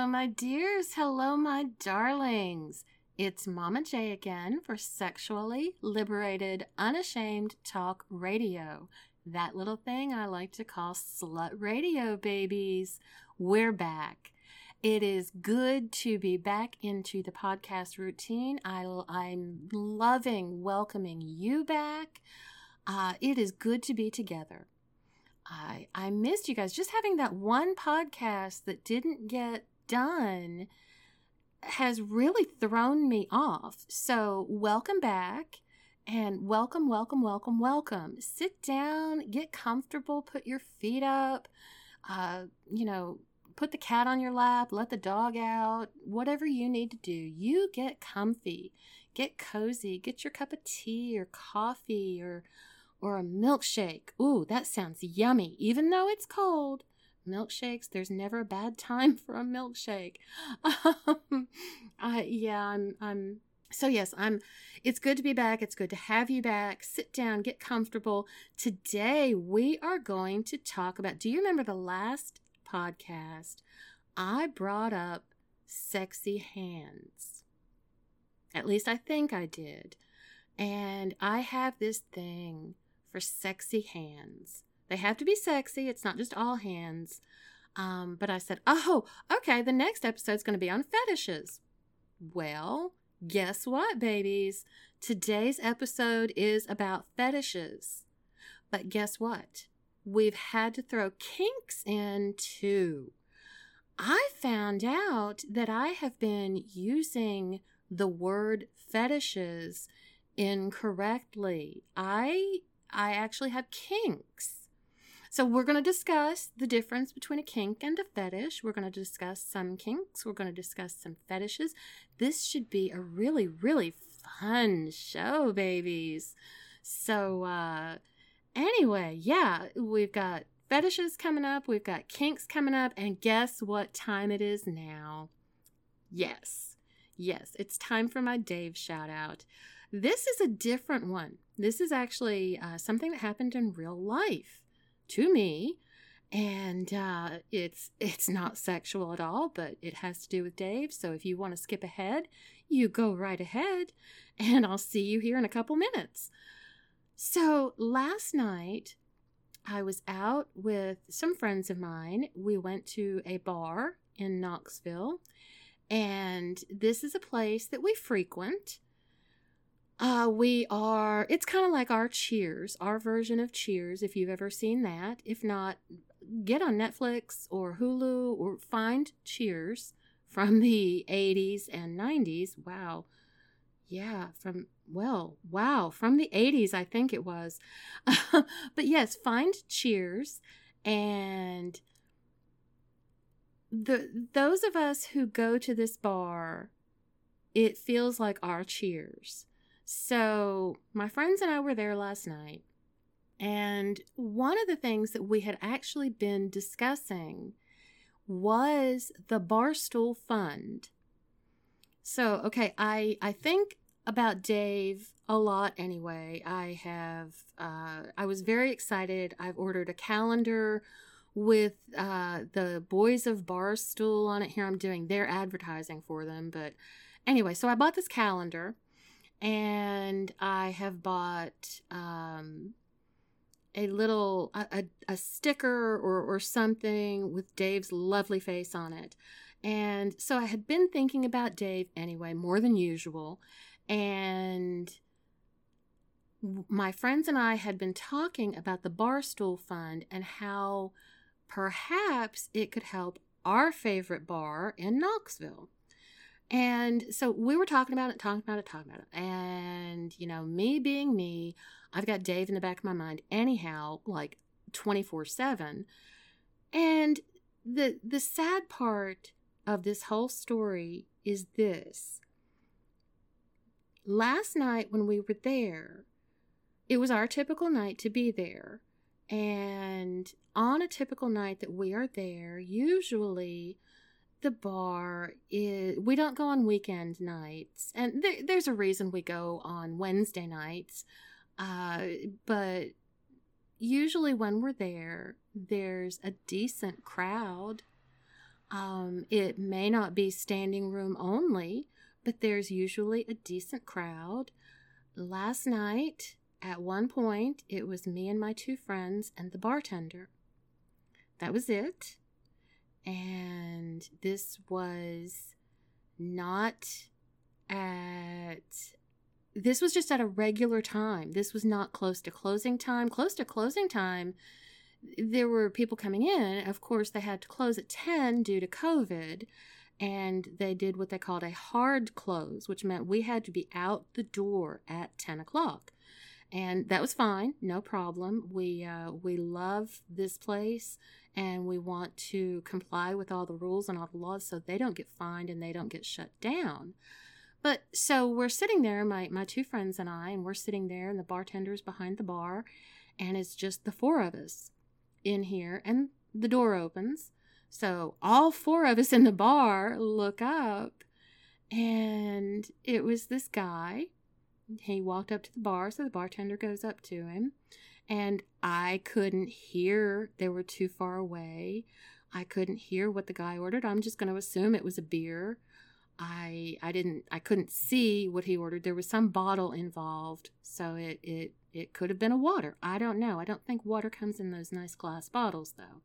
Hello, my dears. Hello, my darlings. It's Mama J again for Sexually Liberated, Unashamed Talk Radio. That little thing I like to call slut radio, babies. We're back. It is good to be back into the podcast routine. I, I'm loving welcoming you back. Uh, it is good to be together. I I missed you guys. Just having that one podcast that didn't get done has really thrown me off. So, welcome back and welcome, welcome, welcome, welcome. Sit down, get comfortable, put your feet up, uh, you know, put the cat on your lap, let the dog out, whatever you need to do. You get comfy, get cozy, get your cup of tea or coffee or or a milkshake. Ooh, that sounds yummy, even though it's cold. Milkshakes, there's never a bad time for a milkshake. Um, I, yeah, I'm, I'm, so yes, I'm, it's good to be back. It's good to have you back. Sit down, get comfortable. Today we are going to talk about, do you remember the last podcast? I brought up sexy hands. At least I think I did. And I have this thing for sexy hands. They have to be sexy. It's not just all hands. Um, but I said, oh, okay, the next episode's going to be on fetishes. Well, guess what, babies? Today's episode is about fetishes. But guess what? We've had to throw kinks in too. I found out that I have been using the word fetishes incorrectly. I I actually have kinks. So, we're going to discuss the difference between a kink and a fetish. We're going to discuss some kinks. We're going to discuss some fetishes. This should be a really, really fun show, babies. So, uh, anyway, yeah, we've got fetishes coming up, we've got kinks coming up, and guess what time it is now? Yes, yes, it's time for my Dave shout out. This is a different one. This is actually uh, something that happened in real life to me, and uh, it's it's not sexual at all, but it has to do with Dave. So if you want to skip ahead, you go right ahead, and I'll see you here in a couple minutes. So last night, I was out with some friends of mine. We went to a bar in Knoxville, and this is a place that we frequent. Uh, we are, it's kind of like our Cheers, our version of Cheers, if you've ever seen that. If not, get on Netflix or Hulu or find Cheers from the 80s and 90s. Wow. Yeah, from, well, wow, from the 80s, I think it was. but yes, find Cheers and the those of us who go to this bar, it feels like our Cheers so, my friends and I were there last night, and one of the things that we had actually been discussing was the Barstool Fund. So, okay, I I think about Dave a lot anyway. I have uh, I was very excited. I've ordered a calendar with uh, the Boys of Barstool on it. Here I'm doing their advertising for them, but anyway, so I bought this calendar and I have bought um, a little a, a, sticker or, or something with Dave's lovely face on it. And so I had been thinking about Dave anyway, more than usual. And my friends and I had been talking about the Barstool Fund and how perhaps it could help our favorite bar in Knoxville. And so we were talking about it, talking about it, talking about it. And, you know, me being me, I've got Dave in the back of my mind anyhow, like 24 7. And the the sad part of this whole story is this. Last night when we were there, it was our typical night to be there. And on a typical night that we are there, usually the bar is we don't go on weekend nights and there, there's a reason we go on wednesday nights uh, but usually when we're there there's a decent crowd Um, it may not be standing room only, but there's usually a decent crowd. Last night, at one point, it was me and my two friends and the bartender. That was it. And this was not at this was just at a regular time. This was not close to closing time. Close to closing time, there were people coming in. Of course, they had to close at 10 due to COVID. And they did what they called a hard close, which meant we had to be out the door at 10 o'clock. And that was fine, no problem. We uh, we love this place, and we want to comply with all the rules and all the laws so they don't get fined and they don't get shut down. But so we're sitting there, my, my two friends and I, and we're sitting there, and the bartender's behind the bar, and it's just the four of us in here, and the door opens. So all four of us in the bar look up, and it was this guy. He walked up to the bar, so the bartender goes up to him, and I couldn't hear. They were too far away. I couldn't hear what the guy ordered. I'm just going to assume it was a beer I I didn't I couldn't see what he ordered. There was some bottle involved, so it it it could have been a water. I don't know. I don't think water comes in those nice glass bottles though.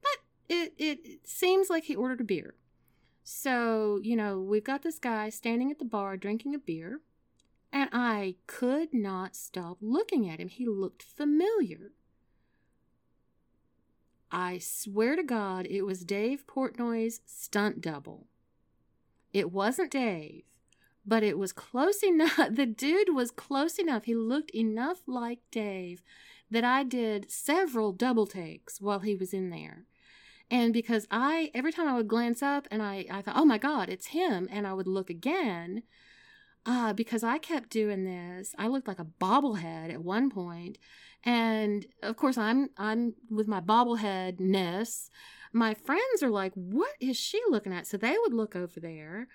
But it it, it seems like he ordered a beer. So, you know, we've got this guy standing at the bar drinking a beer, and I could not stop looking at him. He looked familiar. I swear to God, it was Dave Portnoy's stunt double. It wasn't Dave, but it was close enough. The dude was close enough. He looked enough like Dave that I did several double takes while he was in there. And because I, every time I would glance up and I, I thought, oh my God, it's him, and I would look again, uh, because I kept doing this. I looked like a bobblehead at one point, and of course I'm I'm with my bobbleheadness my friends are like, What is she looking at? So they would look over there.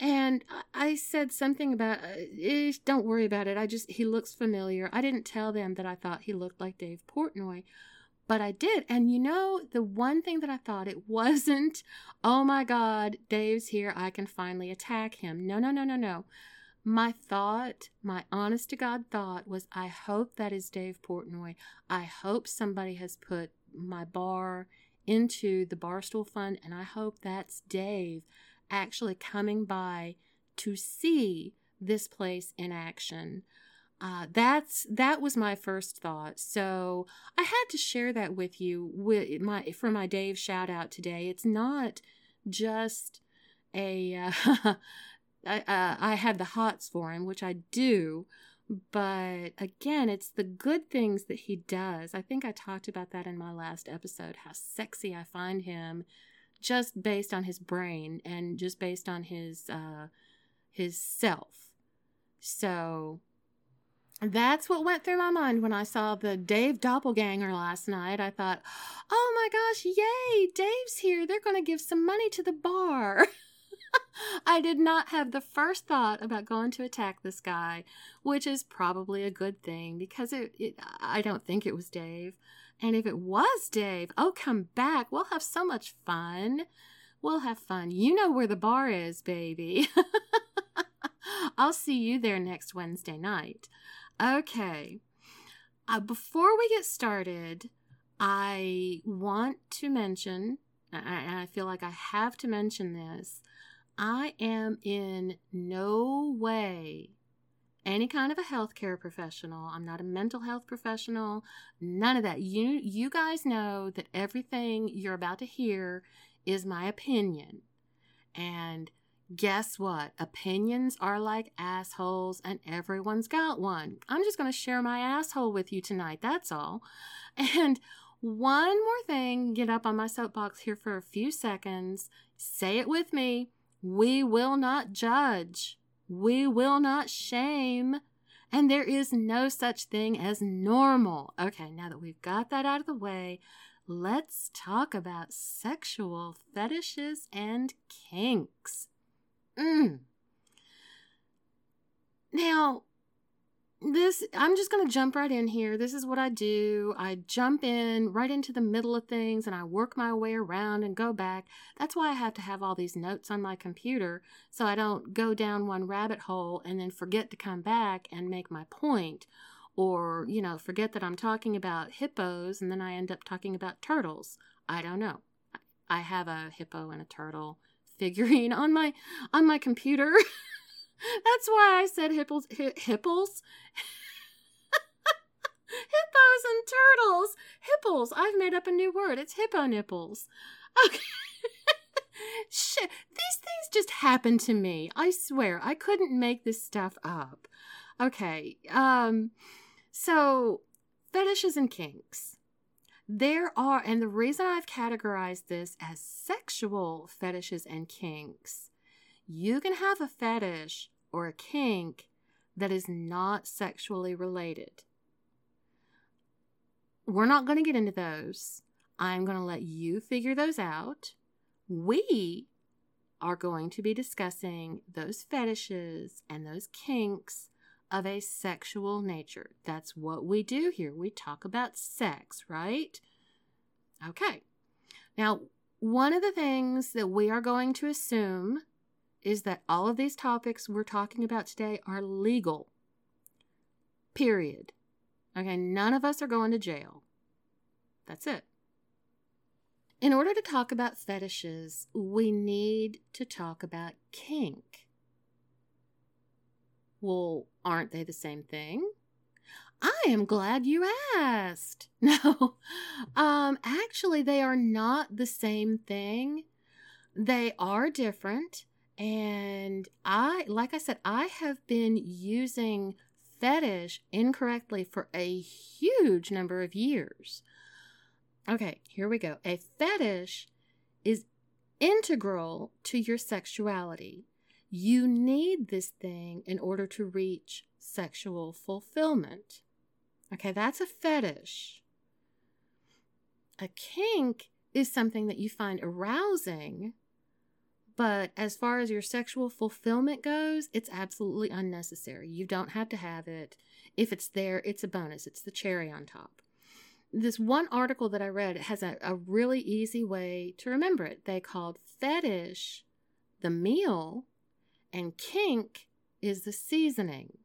And I said something about, uh, don't worry about it. I just, he looks familiar. I didn't tell them that I thought he looked like Dave Portnoy, but I did. And you know, the one thing that I thought it wasn't, oh my God, Dave's here. I can finally attack him. No, no, no, no, no. My thought, my honest to God thought was, I hope that is Dave Portnoy. I hope somebody has put my bar into the Barstool Fund, and I hope that's Dave actually coming by to see this place in action. Uh, that's that was my first thought. So I had to share that with you with my for my Dave shout out today. It's not just a uh, I, uh, I have the hots for him, which I do, but again, it's the good things that he does. I think I talked about that in my last episode, how sexy I find him just based on his brain and just based on his uh his self. So that's what went through my mind when I saw the Dave doppelganger last night. I thought, oh my gosh, yay, Dave's here. They're going to give some money to the bar. I did not have the first thought about going to attack this guy, which is probably a good thing because it, it, I don't think it was Dave. And if it was Dave, oh, come back. We'll have so much fun. We'll have fun. You know where the bar is, baby. I'll see you there next Wednesday night. Okay. Uh, before we get started, I want to mention, and I feel like I have to mention this, I am in no way any kind of a healthcare professional. I'm not a mental health professional. None of that. You you guys know that everything you're about to hear is my opinion. And guess what? Opinions are like assholes and everyone's got one. I'm just going to share my asshole with you tonight. That's all. And one more thing, get up on my soapbox here for a few seconds. Say it with me. We will not judge. We will not shame. And there is no such thing as normal. Okay, now that we've got that out of the way, let's talk about sexual fetishes and kinks. Mm. Now, this I'm just going to jump right in here. This is what I do. I jump in right into the middle of things and I work my way around and go back. That's why I have to have all these notes on my computer so I don't go down one rabbit hole and then forget to come back and make my point or, you know, forget that I'm talking about hippos and then I end up talking about turtles. I don't know. I have a hippo and a turtle figurine on my on my computer. That's why I said hippos. Hi, hippos? Hippos and turtles. Hipples. I've made up a new word. It's hippo nipples. Okay. Shit. These things just happen to me. I swear. I couldn't make this stuff up. Okay. Um so fetishes and kinks. There are and the reason I've categorized this as sexual fetishes and kinks you can have a fetish or a kink that is not sexually related. We're not going to get into those. I'm going to let you figure those out. We are going to be discussing those fetishes and those kinks of a sexual nature. That's what we do here. We talk about sex, right? Okay. Now, one of the things that we are going to assume is that all of these topics we're talking about today are legal. Period. Okay, none of us are going to jail. That's it. In order to talk about fetishes, we need to talk about kink. Well, aren't they the same thing? I am glad you asked. No, um, actually, they are not the same thing. They are different. And I, like I said, I have been using fetish incorrectly for a huge number of years. Okay, here we go. A fetish is integral to your sexuality. You need this thing in order to reach sexual fulfillment. Okay, that's a fetish. A kink is something that you find arousing but as far as your sexual fulfillment goes, it's absolutely unnecessary. You don't have to have it. If it's there, it's a bonus, it's the cherry on top. This one article that I read has a, a really easy way to remember it. They called fetish the meal, and kink is the seasoning.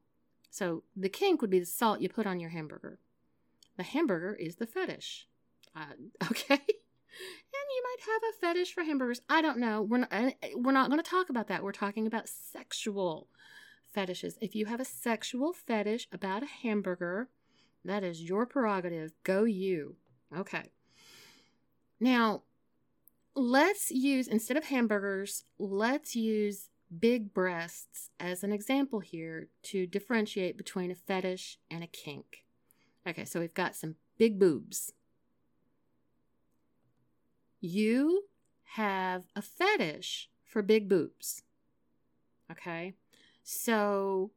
So the kink would be the salt you put on your hamburger. The hamburger is the fetish. Uh, okay and you might have a fetish for hamburgers. I don't know. We're not, uh, we're not going to talk about that. We're talking about sexual fetishes. If you have a sexual fetish about a hamburger, that is your prerogative. Go you. Okay. Now, let's use, instead of hamburgers, let's use big breasts as an example here to differentiate between a fetish and a kink. Okay, so we've got some big boobs you have a fetish for big boobs. Okay? So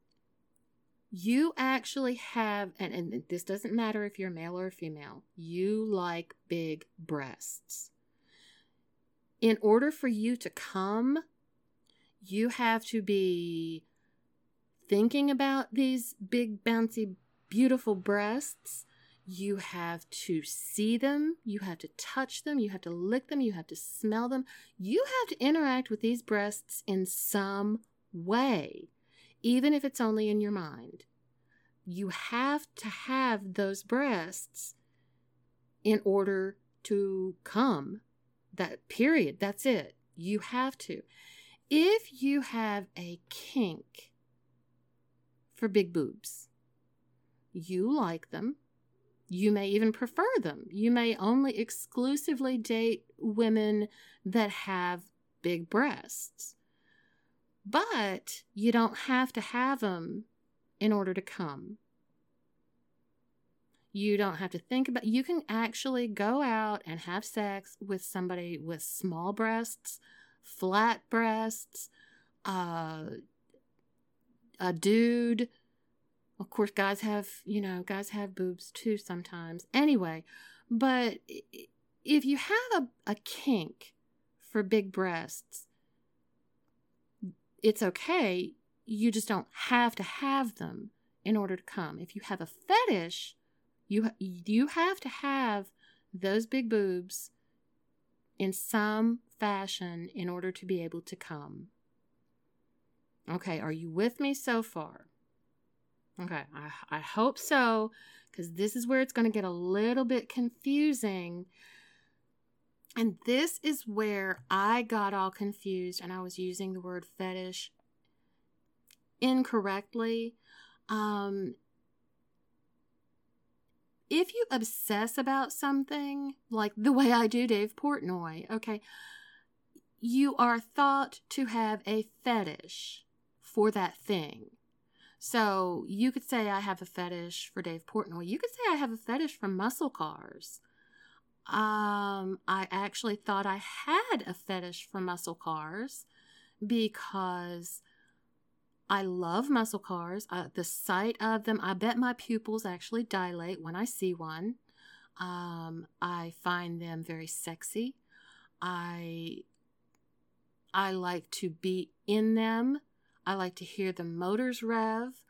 you actually have, and, and this doesn't matter if you're male or female, you like big breasts. In order for you to come, you have to be thinking about these big, bouncy, beautiful breasts you have to see them, you have to touch them, you have to lick them, you have to smell them. You have to interact with these breasts in some way, even if it's only in your mind. You have to have those breasts in order to come. That period, that's it. You have to. If you have a kink for big boobs, you like them, you may even prefer them. You may only exclusively date women that have big breasts. But you don't have to have them in order to come. You don't have to think about you can actually go out and have sex with somebody with small breasts, flat breasts, uh, a dude of course, guys have, you know, guys have boobs too sometimes. Anyway, but if you have a, a kink for big breasts, it's okay. You just don't have to have them in order to come. If you have a fetish, you you have to have those big boobs in some fashion in order to be able to come. Okay, are you with me so far? Okay, I, I hope so, because this is where it's going to get a little bit confusing. And this is where I got all confused and I was using the word fetish incorrectly. Um, if you obsess about something, like the way I do Dave Portnoy, okay, you are thought to have a fetish for that thing. So you could say, I have a fetish for Dave Portnoy. You could say, I have a fetish for muscle cars. Um, I actually thought I had a fetish for muscle cars because I love muscle cars. Uh, the sight of them, I bet my pupils actually dilate when I see one. Um, I find them very sexy. I I like to be in them. I like to hear the motors rev.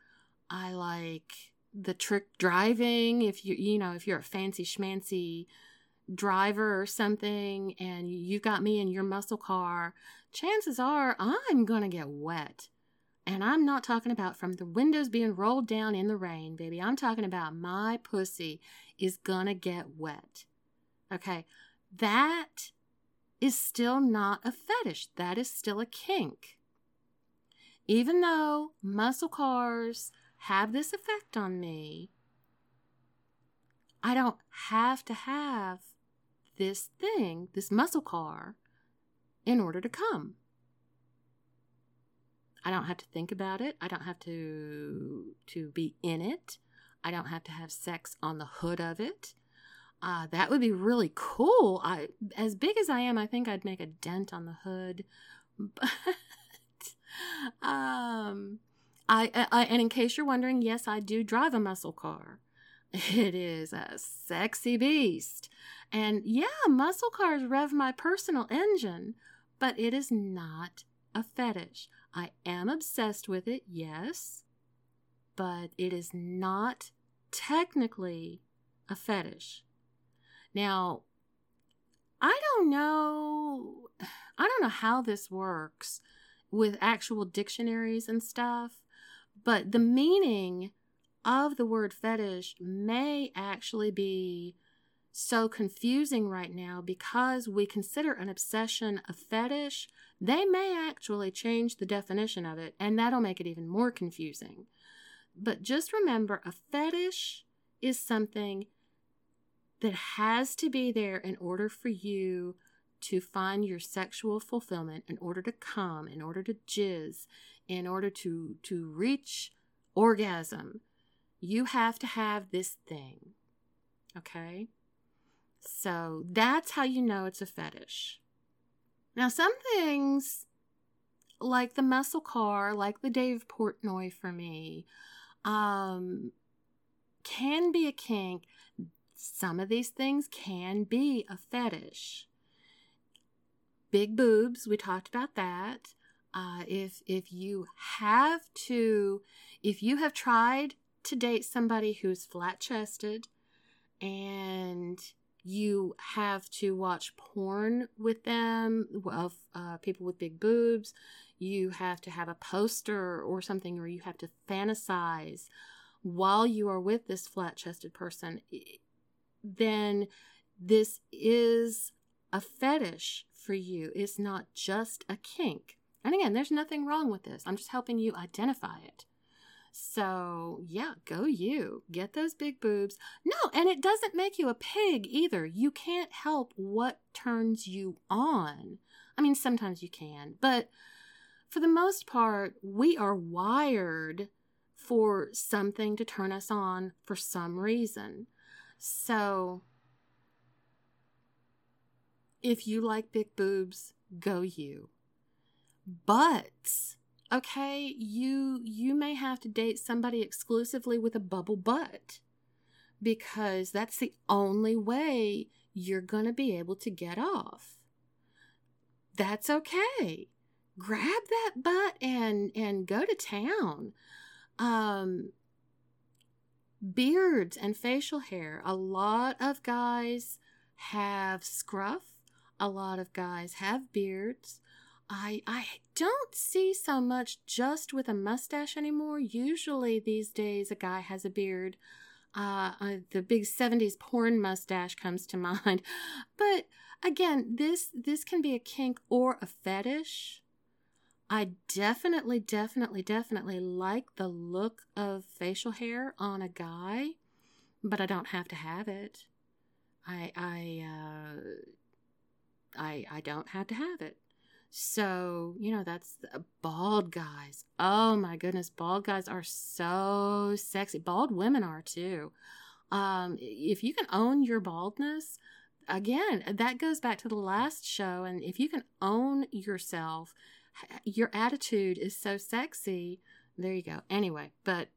I like the trick driving. If you you know if you're a fancy schmancy driver or something and you've got me in your muscle car, chances are I'm gonna get wet and I'm not talking about from the windows being rolled down in the rain, baby. I'm talking about my pussy is gonna get wet. Okay. That is still not a fetish. That is still a kink. Even though muscle cars have this effect on me, I don't have to have this thing, this muscle car, in order to come. I don't have to think about it. I don't have to to be in it. I don't have to have sex on the hood of it. Uh, that would be really cool. I, as big as I am, I think I'd make a dent on the hood. But um, I, I and in case you're wondering, yes, I do drive a muscle car. It is a sexy beast, and yeah, muscle cars rev my personal engine, but it is not a fetish. I am obsessed with it, yes, but it is not technically a fetish. Now, I don't know I don't know how this works with actual dictionaries and stuff, but the meaning of the word fetish may actually be so confusing right now because we consider an obsession a fetish, they may actually change the definition of it, and that'll make it even more confusing. But just remember a fetish is something that has to be there in order for you to find your sexual fulfillment, in order to come, in order to jizz, in order to, to reach orgasm. You have to have this thing. Okay? So that's how you know it's a fetish. Now, some things, like the muscle car, like the Dave Portnoy for me, um, can be a kink. Some of these things can be a fetish. Big boobs, we talked about that. Uh, if if you have to, if you have tried to date somebody who's flat chested and you have to watch porn with them of uh, people with big boobs. You have to have a poster or something, or you have to fantasize while you are with this flat chested person. Then this is a fetish for you. It's not just a kink. And again, there's nothing wrong with this. I'm just helping you identify it. So, yeah, go you. Get those big boobs. No, and it doesn't make you a pig either. You can't help what turns you on. I mean, sometimes you can, but for the most part, we are wired for something to turn us on for some reason. So, if you like big boobs, go you. But okay you you may have to date somebody exclusively with a bubble butt because that's the only way you're going to be able to get off that's okay grab that butt and and go to town um beards and facial hair. A lot of guys have scruff. A lot of guys have beards. I I don't see so much just with a mustache anymore. Usually these days a guy has a beard. Uh, uh, the big 70s porn mustache comes to mind. But again, this this can be a kink or a fetish. I definitely, definitely, definitely like the look of facial hair on a guy, but I don't have to have it. I I uh, I I don't have to have it. So, you know, that's the, bald guys. Oh my goodness, bald guys are so sexy. Bald women are too. Um, if you can own your baldness, again, that goes back to the last show. And if you can own yourself, your attitude is so sexy. There you go. Anyway, but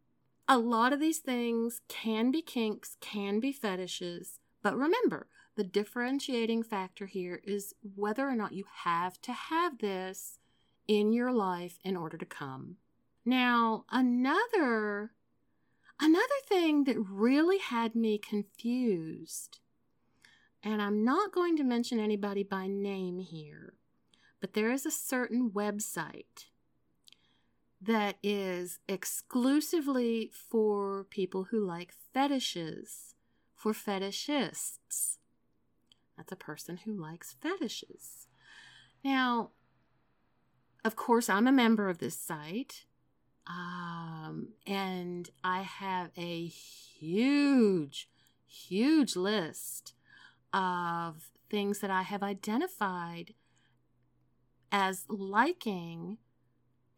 a lot of these things can be kinks, can be fetishes. But remember, the differentiating factor here is whether or not you have to have this in your life in order to come. Now, another another thing that really had me confused and I'm not going to mention anybody by name here, but there is a certain website that is exclusively for people who like fetishes, for fetishists. That's a person who likes fetishes. Now, of course, I'm a member of this site, um, and I have a huge, huge list of things that I have identified as liking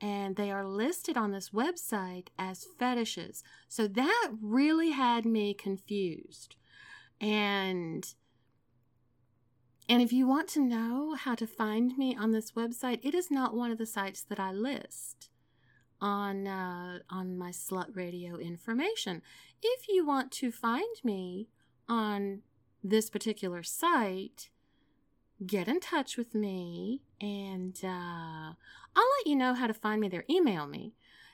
and they are listed on this website as fetishes. So that really had me confused. And and if you want to know how to find me on this website, it is not one of the sites that I list on uh, on my slut radio information. If you want to find me on this particular site, get in touch with me and uh, I'll let you know how to find me there. Email me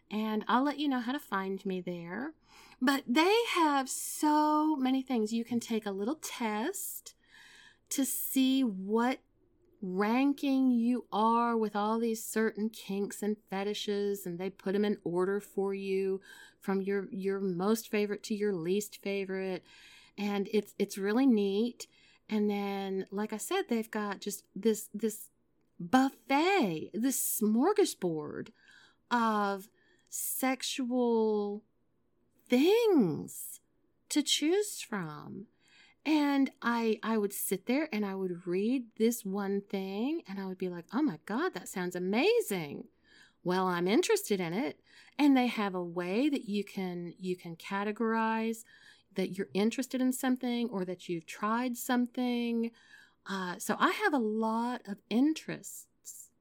and I'll let you know how to find me there. But they have so many things. You can take a little test to see what ranking you are with all these certain kinks and fetishes and they put them in order for you from your your most favorite to your least favorite and it's it's really neat. And then, like I said, they've got just this this buffet, this smorgasbord of sexual things to choose from. And I I would sit there and I would read this one thing and I would be like, "Oh my god, that sounds amazing." Well, I'm interested in it, and they have a way that you can you can categorize that you're interested in something or that you've tried something. Uh, so I have a lot of interests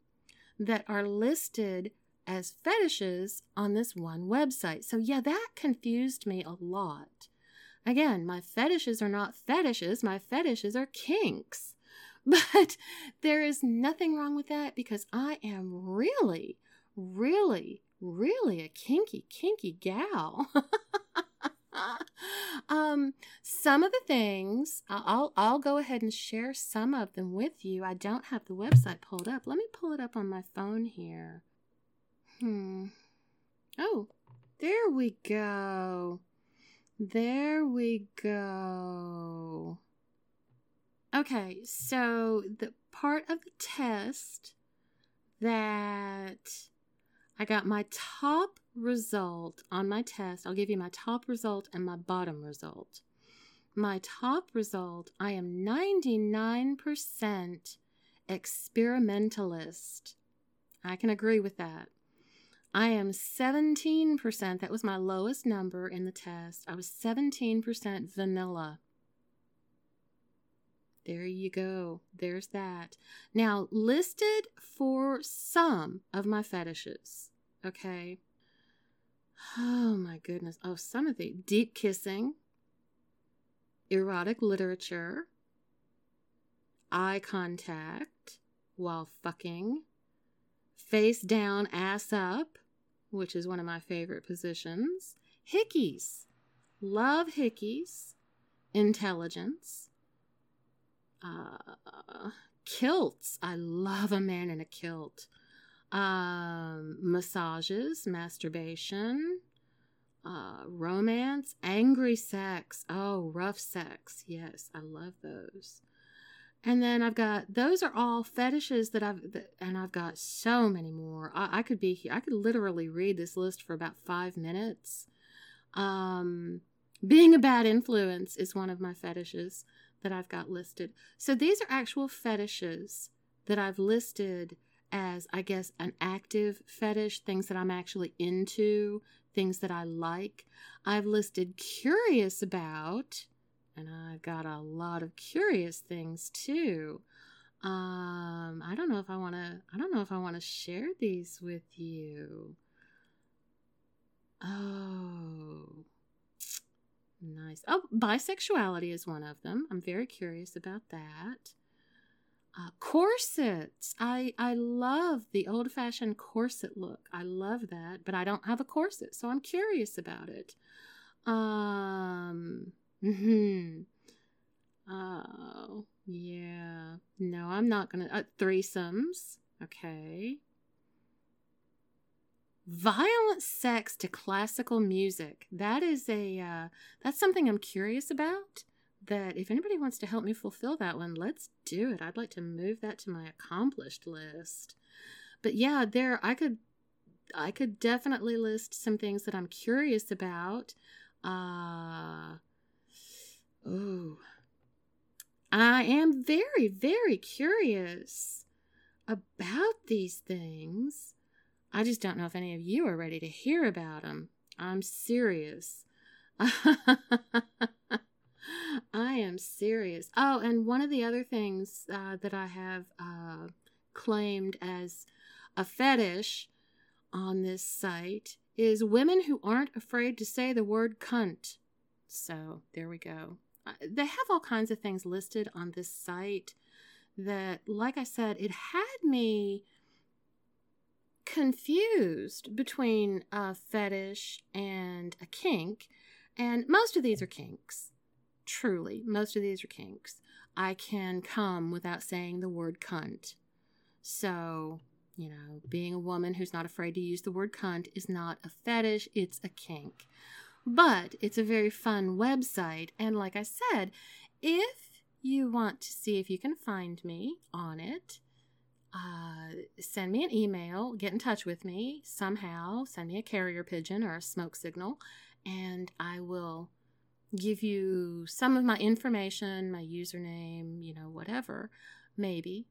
that are listed as fetishes on this one website. So, yeah, that confused me a lot. Again, my fetishes are not fetishes, my fetishes are kinks. But there is nothing wrong with that because I am really, really, really a kinky, kinky gal. um, some of the things I'll I'll go ahead and share some of them with you. I don't have the website pulled up. Let me pull it up on my phone here. Hmm. Oh, there we go. There we go. Okay, so the part of the test that I got my top result on my test. I'll give you my top result and my bottom result. My top result, I am 99% experimentalist. I can agree with that. I am 17%, that was my lowest number in the test. I was 17% vanilla. There you go. There's that. Now, listed for some of my fetishes, okay? Oh my goodness. Oh, some of the deep kissing, erotic literature, eye contact while fucking, face down, ass up, which is one of my favorite positions, hickeys. love hickeys, intelligence, uh, kilts. I love a man in a kilt. Um, massages, masturbation, uh, romance, angry sex. Oh, rough sex. Yes, I love those. And then I've got those are all fetishes that I've that, and I've got so many more. I, I could be here. I could literally read this list for about five minutes. Um, being a bad influence is one of my fetishes that I've got listed. So these are actual fetishes that I've listed as, I guess, an active fetish, things that I'm actually into, things that I like. I've listed curious about, and I've got a lot of curious things too. Um, I don't know if I want to, I don't know if I want to share these with you. Oh. Nice. Oh, bisexuality is one of them. I'm very curious about that. Uh, corsets. I I love the old fashioned corset look. I love that, but I don't have a corset, so I'm curious about it. Um. Hmm. Oh yeah. No, I'm not gonna. Uh, threesomes. Okay violent sex to classical music that is a uh, that's something i'm curious about that if anybody wants to help me fulfill that one let's do it i'd like to move that to my accomplished list but yeah there i could i could definitely list some things that i'm curious about uh oh i am very very curious about these things I just don't know if any of you are ready to hear about them. I'm serious. I am serious. Oh, and one of the other things uh, that I have uh, claimed as a fetish on this site is women who aren't afraid to say the word cunt. So there we go. Uh, they have all kinds of things listed on this site that, like I said, it had me confused between a fetish and a kink, and most of these are kinks. Truly, most of these are kinks. I can come without saying the word cunt. So, you know, being a woman who's not afraid to use the word cunt is not a fetish, it's a kink. But it's a very fun website, and like I said, if you want to see if you can find me on it, uh, send me an email, get in touch with me somehow, send me a carrier pigeon or a smoke signal, and I will give you some of my information, my username, you know, whatever. Maybe.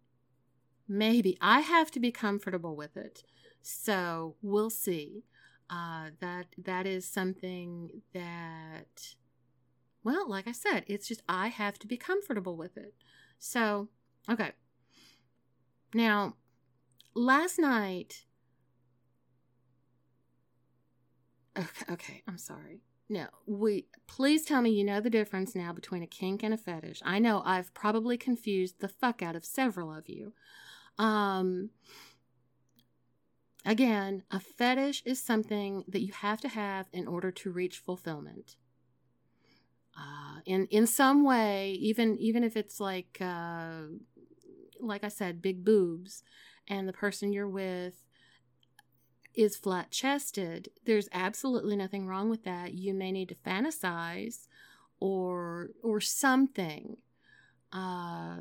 Maybe. I have to be comfortable with it. So we'll see. Uh, that that is something that well, like I said, it's just I have to be comfortable with it. So, okay. Now, last night. Okay, okay, I'm sorry. No, we please tell me you know the difference now between a kink and a fetish. I know I've probably confused the fuck out of several of you. Um again, a fetish is something that you have to have in order to reach fulfillment. Uh, in in some way, even even if it's like uh, like I said, big boobs, and the person you're with is flat chested, there's absolutely nothing wrong with that. You may need to fantasize or or something uh,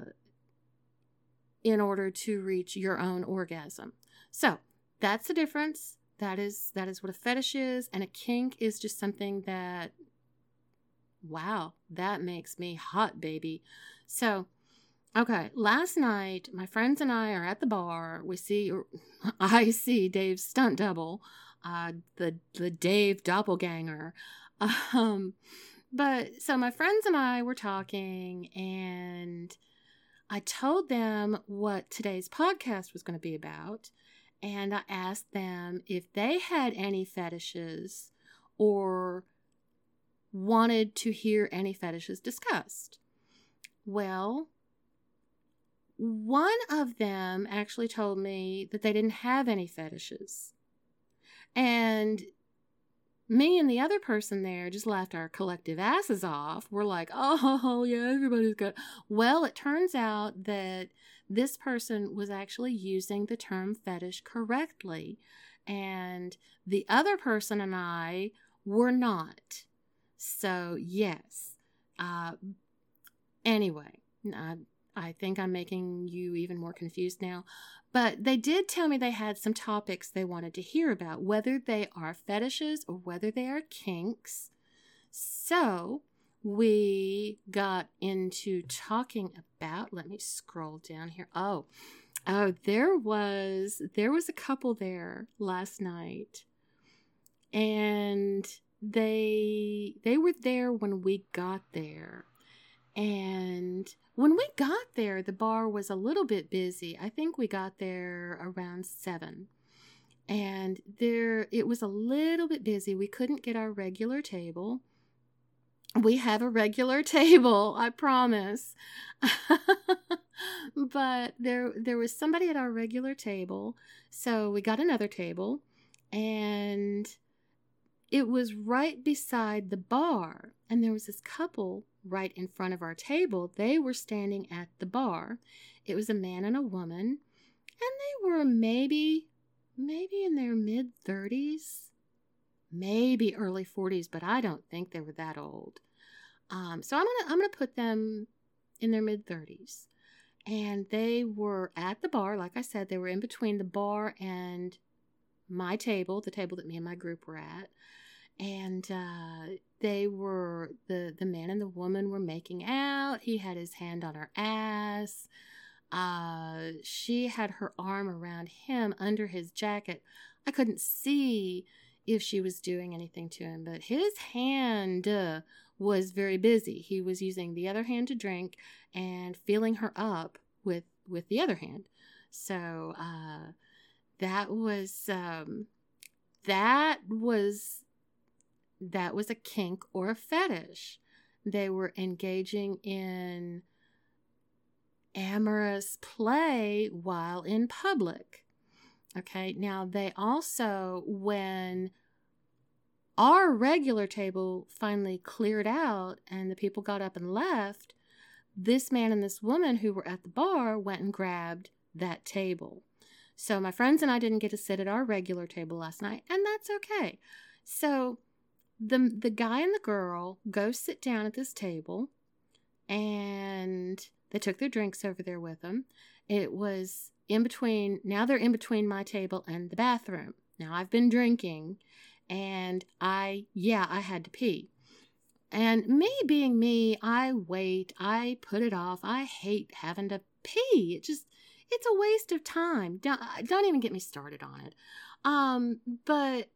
in order to reach your own orgasm. So that's the difference. That is that is what a fetish is, and a kink is just something that wow, that makes me hot, baby. So Okay, last night my friends and I are at the bar. We see, I see Dave's stunt double, uh, the the Dave doppelganger. Um, but so my friends and I were talking, and I told them what today's podcast was going to be about, and I asked them if they had any fetishes or wanted to hear any fetishes discussed. Well, one of them actually told me that they didn't have any fetishes. And me and the other person there just laughed our collective asses off. We're like, oh, yeah, everybody's got. Well, it turns out that this person was actually using the term fetish correctly. And the other person and I were not. So, yes. Uh, anyway, I, I think I'm making you even more confused now. But they did tell me they had some topics they wanted to hear about, whether they are fetishes or whether they are kinks. So we got into talking about, let me scroll down here. Oh, oh, there was there was a couple there last night. And they they were there when we got there. And when we got there, the bar was a little bit busy. I think we got there around seven. And there it was a little bit busy. We couldn't get our regular table. We have a regular table, I promise. but there there was somebody at our regular table, so we got another table and it was right beside the bar and there was this couple right in front of our table. They were standing at the bar. It was a man and a woman, and they were maybe, maybe in their mid 30s, maybe early 40s, but I don't think they were that old. Um, so I'm gonna I'm gonna put them in their mid 30s, and they were at the bar. Like I said, they were in between the bar and my table, the table that me and my group were at and uh, they were the the man and the woman were making out. He had his hand on her ass. Uh, she had her arm around him under his jacket. I couldn't see if she was doing anything to him, but his hand uh, was very busy. He was using the other hand to drink and feeling her up with with the other hand. So uh, that was um, that was that was a kink or a fetish. They were engaging in amorous play while in public. Okay, now they also, when our regular table finally cleared out and the people got up and left, this man and this woman who were at the bar went and grabbed that table. So my friends and I didn't get to sit at our regular table last night, and that's okay. So the the guy and the girl go sit down at this table and they took their drinks over there with them. It was in between now they're in between my table and the bathroom. Now i've been drinking and i yeah i had to pee. And me being me i wait i put it off. I hate having to pee. It just it's a waste of time. Don't, don't even get me started on it. Um but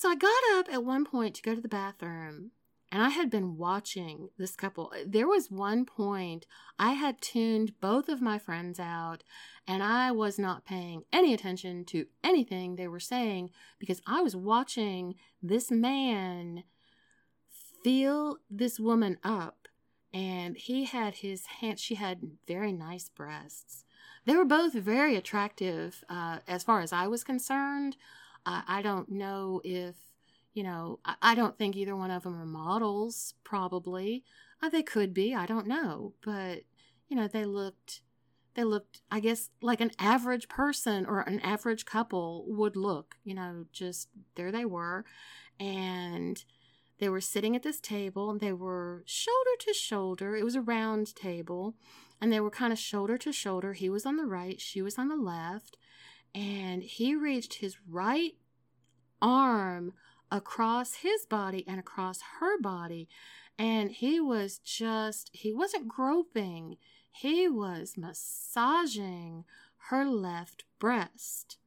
so I got up at one point to go to the bathroom and I had been watching this couple. There was one point I had tuned both of my friends out and I was not paying any attention to anything they were saying because I was watching this man feel this woman up and he had his hand she had very nice breasts they were both very attractive uh, as far as i was concerned I, don't know if, you know, I, I, don't think either one of them are models, probably. Uh, they could be, I don't know. But, you know, they looked, they looked, I guess, like an average person or an average couple would look, you know, just there they were. And, they were sitting at this table and they were shoulder to shoulder. It was a round table and they were kind of shoulder to shoulder. He was on the right, she was on the left and he reached his right arm across his body and across her body and he was just he wasn't groping. He was massaging her left breast.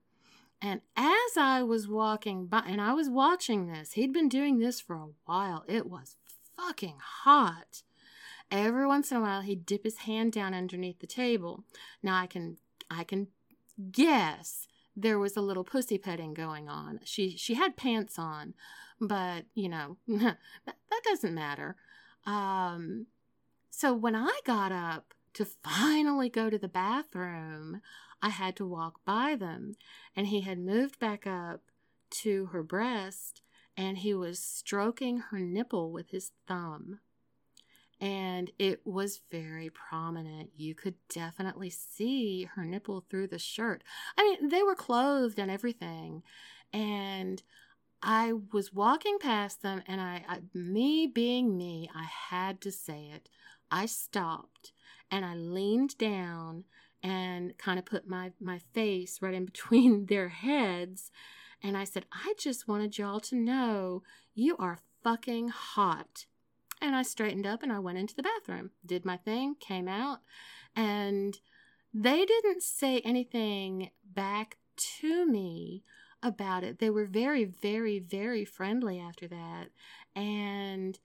And as i was walking by and i was watching this he'd been doing this for a while. It was fucking hot. Every once in a while he'd dip his hand down underneath the table. Now i can i can guess there was a little pussy petting going on. She she had pants on, but you know that, that doesn't matter. Um, so when I got up to finally go to the bathroom, I had to walk by them, and he had moved back up to her breast, and he was stroking her nipple with his thumb. And it was very prominent. You could definitely see her nipple through the shirt. I mean, they were clothed and everything. And I was walking past them, and I, I, me being me, I had to say it. I stopped and I leaned down and kind of put my, my face right in between their heads. And I said, I just wanted y'all to know you are fucking hot. And I straightened up and I went into the bathroom, did my thing, came out, and they didn't say anything back to me about it. They were very, very, very friendly after that. And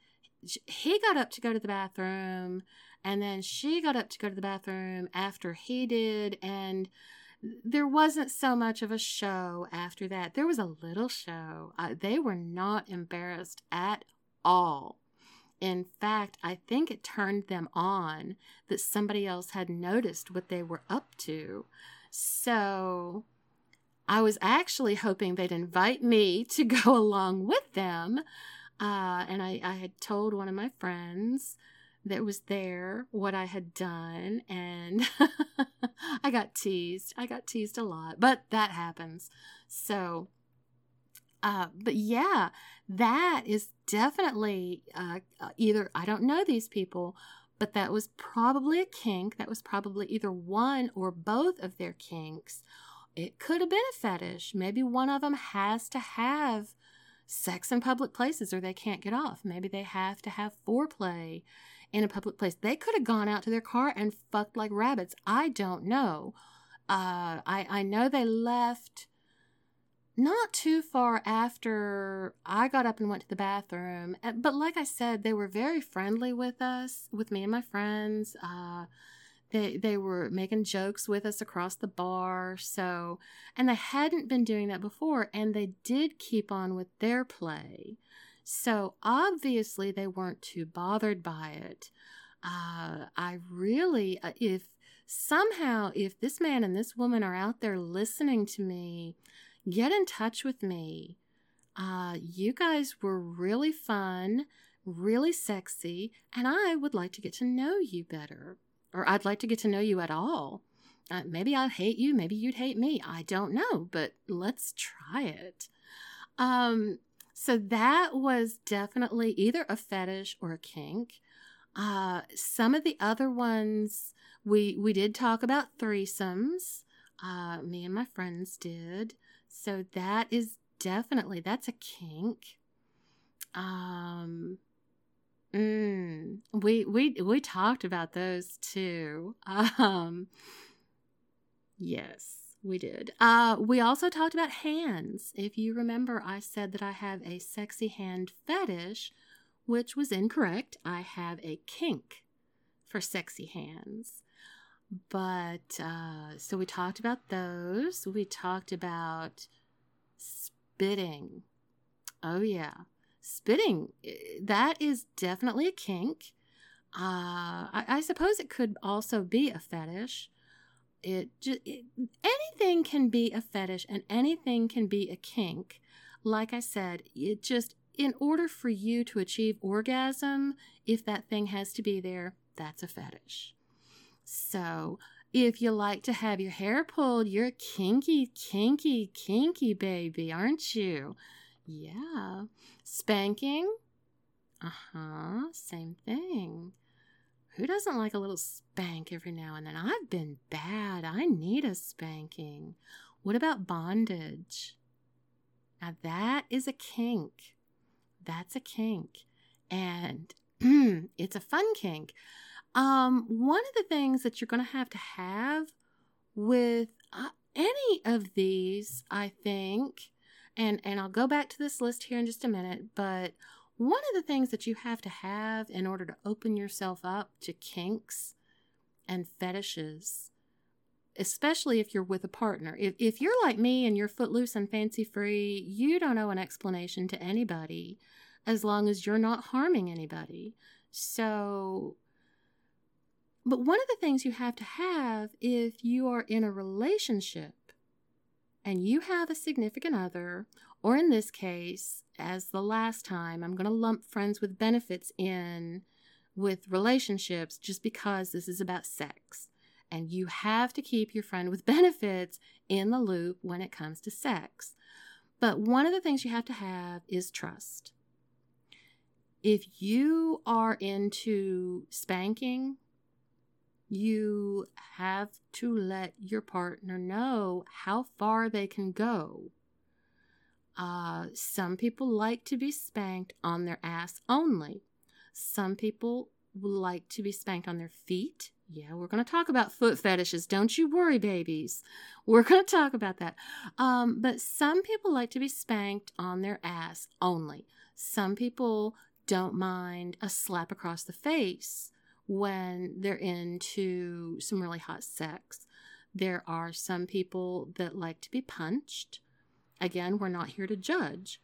he got up to go to the bathroom, and then she got up to go to the bathroom after he did. And there wasn't so much of a show after that. There was a little show. Uh, they were not embarrassed at all. In fact, I think it turned them on that somebody else had noticed what they were up to. So I was actually hoping they'd invite me to go along with them. Uh, and I, I had told one of my friends that was there what I had done, and I got teased. I got teased a lot, but that happens. So, uh, but yeah, that is definitely uh, uh either I don't know these people, but that was probably a kink. That was probably either one or both of their kinks it could have been a fetish. Maybe one of them has to have sex in public places or they can't get off. Maybe they have to have foreplay in a public place. They could have gone out to their car and fucked like rabbits. I don't know. Uh, I, I know they left not too far after I got up and went to the bathroom. But like I said, they were very friendly with us, with me and my friends. Uh, they they were making jokes with us across the bar so and they hadn't been doing that before and they did keep on with their play so obviously they weren't too bothered by it uh, i really uh, if somehow if this man and this woman are out there listening to me get in touch with me uh, you guys were really fun really sexy and i would like to get to know you better or I'd like to get to know you at all. Uh, maybe I'd hate you, maybe you'd hate me. I don't know, but let's try it. Um, so that was definitely either a fetish or a kink. Uh, some of the other ones we we did talk about threesomes. Uh, me and my friends did. So that is definitely that's a kink. Um, Mm, we we we talked about those too. Um, yes, we did. Uh, we also talked about hands. If you remember, I said that I have a sexy hand fetish, which was incorrect. I have a kink for sexy hands. But uh, so we talked about those. We talked about spitting. Oh yeah. Spitting eh, that is definitely a kink. Uh, I, I, suppose it could also be a fetish. It just it, anything can be a fetish and anything can be a kink. Like i said it just in order for you to achieve orgasm if that thing has to be there that's a fetish so if you like to have your hair pulled you're kinky kinky kinky baby aren't you yeah. Spanking? Uh huh. Same thing. Who doesn't like a little spank every now and then? I've been bad. I need a spanking. What about bondage? Now, that is a kink. That's a kink. And it's a fun kink. Um, one of the things that you're going to have to have with uh, any of these, I think, and and I'll go back to this list here in just a minute, but one of the things that you have to have in order to open yourself up to kinks and fetishes, especially if you're with a partner. If, if you're like me and you're footloose and fancy free, you don't owe an explanation to anybody as long as you're not harming anybody. So, but one of the things you have to have if you are in a relationship and you have a significant other, or in this case, as the last time, I'm going to lump friends with benefits in with relationships just because this is about sex. And you have to keep your friend with benefits in the loop when it comes to sex. But one of the things you have to have is trust. If you are into spanking, you have to let your partner know how far they can go. Uh, some people like to be spanked on their ass only. Some people like to be spanked on their feet. Yeah, we're going to talk about foot fetishes. Don't you worry, babies. We're going to talk about that. Um, but some people like to be spanked on their ass only. Some people don't mind a slap across the face when they're into some really hot sex. There are some people that like to be punched. Again, we're not here to judge.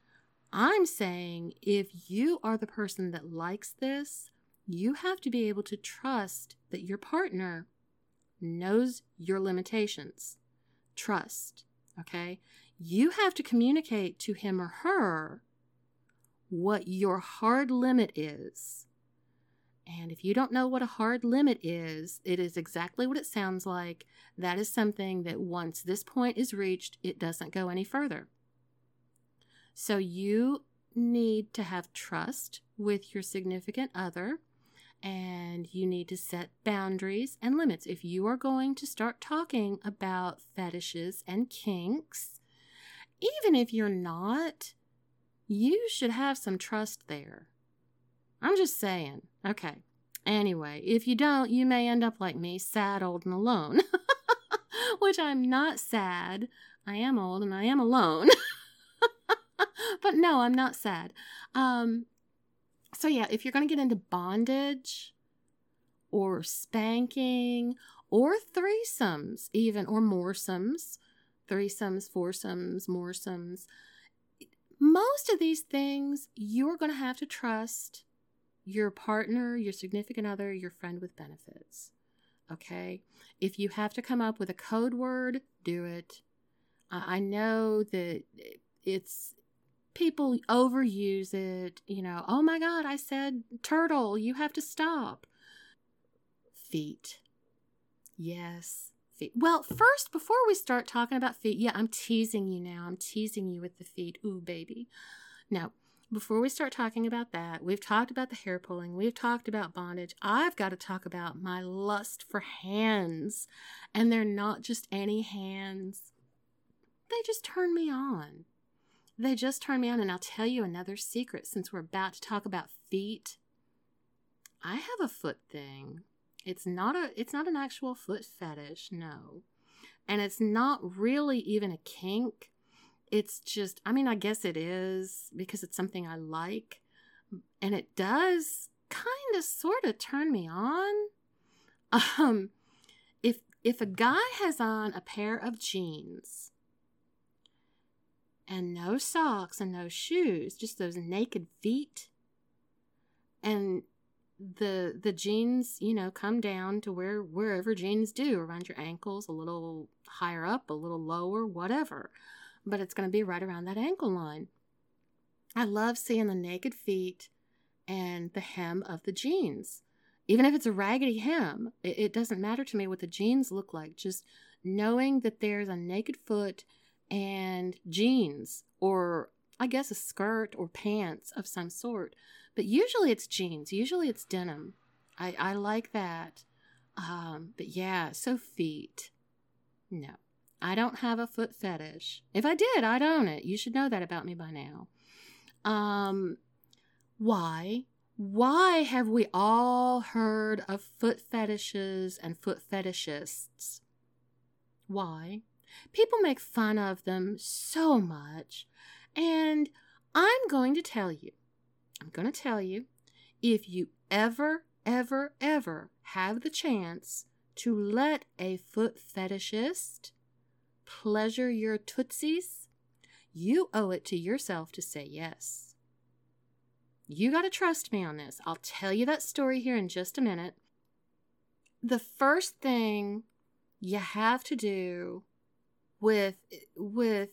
I'm saying if you are the person that likes this, you have to be able to trust that your partner knows your limitations. Trust, okay? You have to communicate to him or her what your hard limit is. And if you don't know what a hard limit is, it is exactly what it sounds like. That is something that once this point is reached, it doesn't go any further. So you need to have trust with your significant other and you need to set boundaries and limits. If you are going to start talking about fetishes and kinks, even if you're not, you should have some trust there. I'm just saying. Okay. Anyway, if you don't, you may end up like me, sad, old, and alone. Which I'm not sad. I am old and I am alone. but no, I'm not sad. Um, so, yeah, if you're going to get into bondage or spanking or threesomes, even, or moresomes, threesomes, foursomes, moresomes, most of these things you're going to have to trust your partner, your significant other, your friend with benefits. Okay? If you have to come up with a code word, do it. I know that it's people overuse it. You know, oh my God, I said turtle, you have to stop. Feet. Yes, feet. Well, first, before we start talking about feet, yeah, I'm teasing you now. I'm teasing you with the feet. Ooh, baby. Now, before we start talking about that, we've talked about the hair pulling, we've talked about bondage. I've got to talk about my lust for hands. And they're not just any hands, they just turn me on. They just turn me on. And I'll tell you another secret since we're about to talk about feet. I have a foot thing. It's not a it's not an actual foot fetish, no. And it's not really even a kink. It's just I mean, I guess it is because it's something I like. And it does kind of sort of turn me on. Um if if a guy has on a pair of jeans and no socks and no shoes, just those naked feet. And the the jeans, you know, come down to where wherever jeans do, around your ankles, a little higher up, a little lower, whatever. But it's going to be right around that ankle line. I love seeing the naked feet and the hem of the jeans. Even if it's a raggedy hem, it, it doesn't matter to me what the jeans look like. Just knowing that there's a naked foot and jeans, or I guess a skirt or pants of some sort. But usually it's jeans, usually it's denim. I, I like that. Um, but yeah, so feet. No, I don't have a foot fetish. If I did, I'd own it. You should know that about me by now. Um, why? Why have we all heard of foot fetishes and foot fetishists? Why? People make fun of them so much. And I'm going to tell you, I'm going to tell you, if you ever, ever, ever have the chance to let a foot fetishist pleasure your tootsies, you owe it to yourself to say yes. You got to trust me on this. I'll tell you that story here in just a minute. The first thing you have to do with with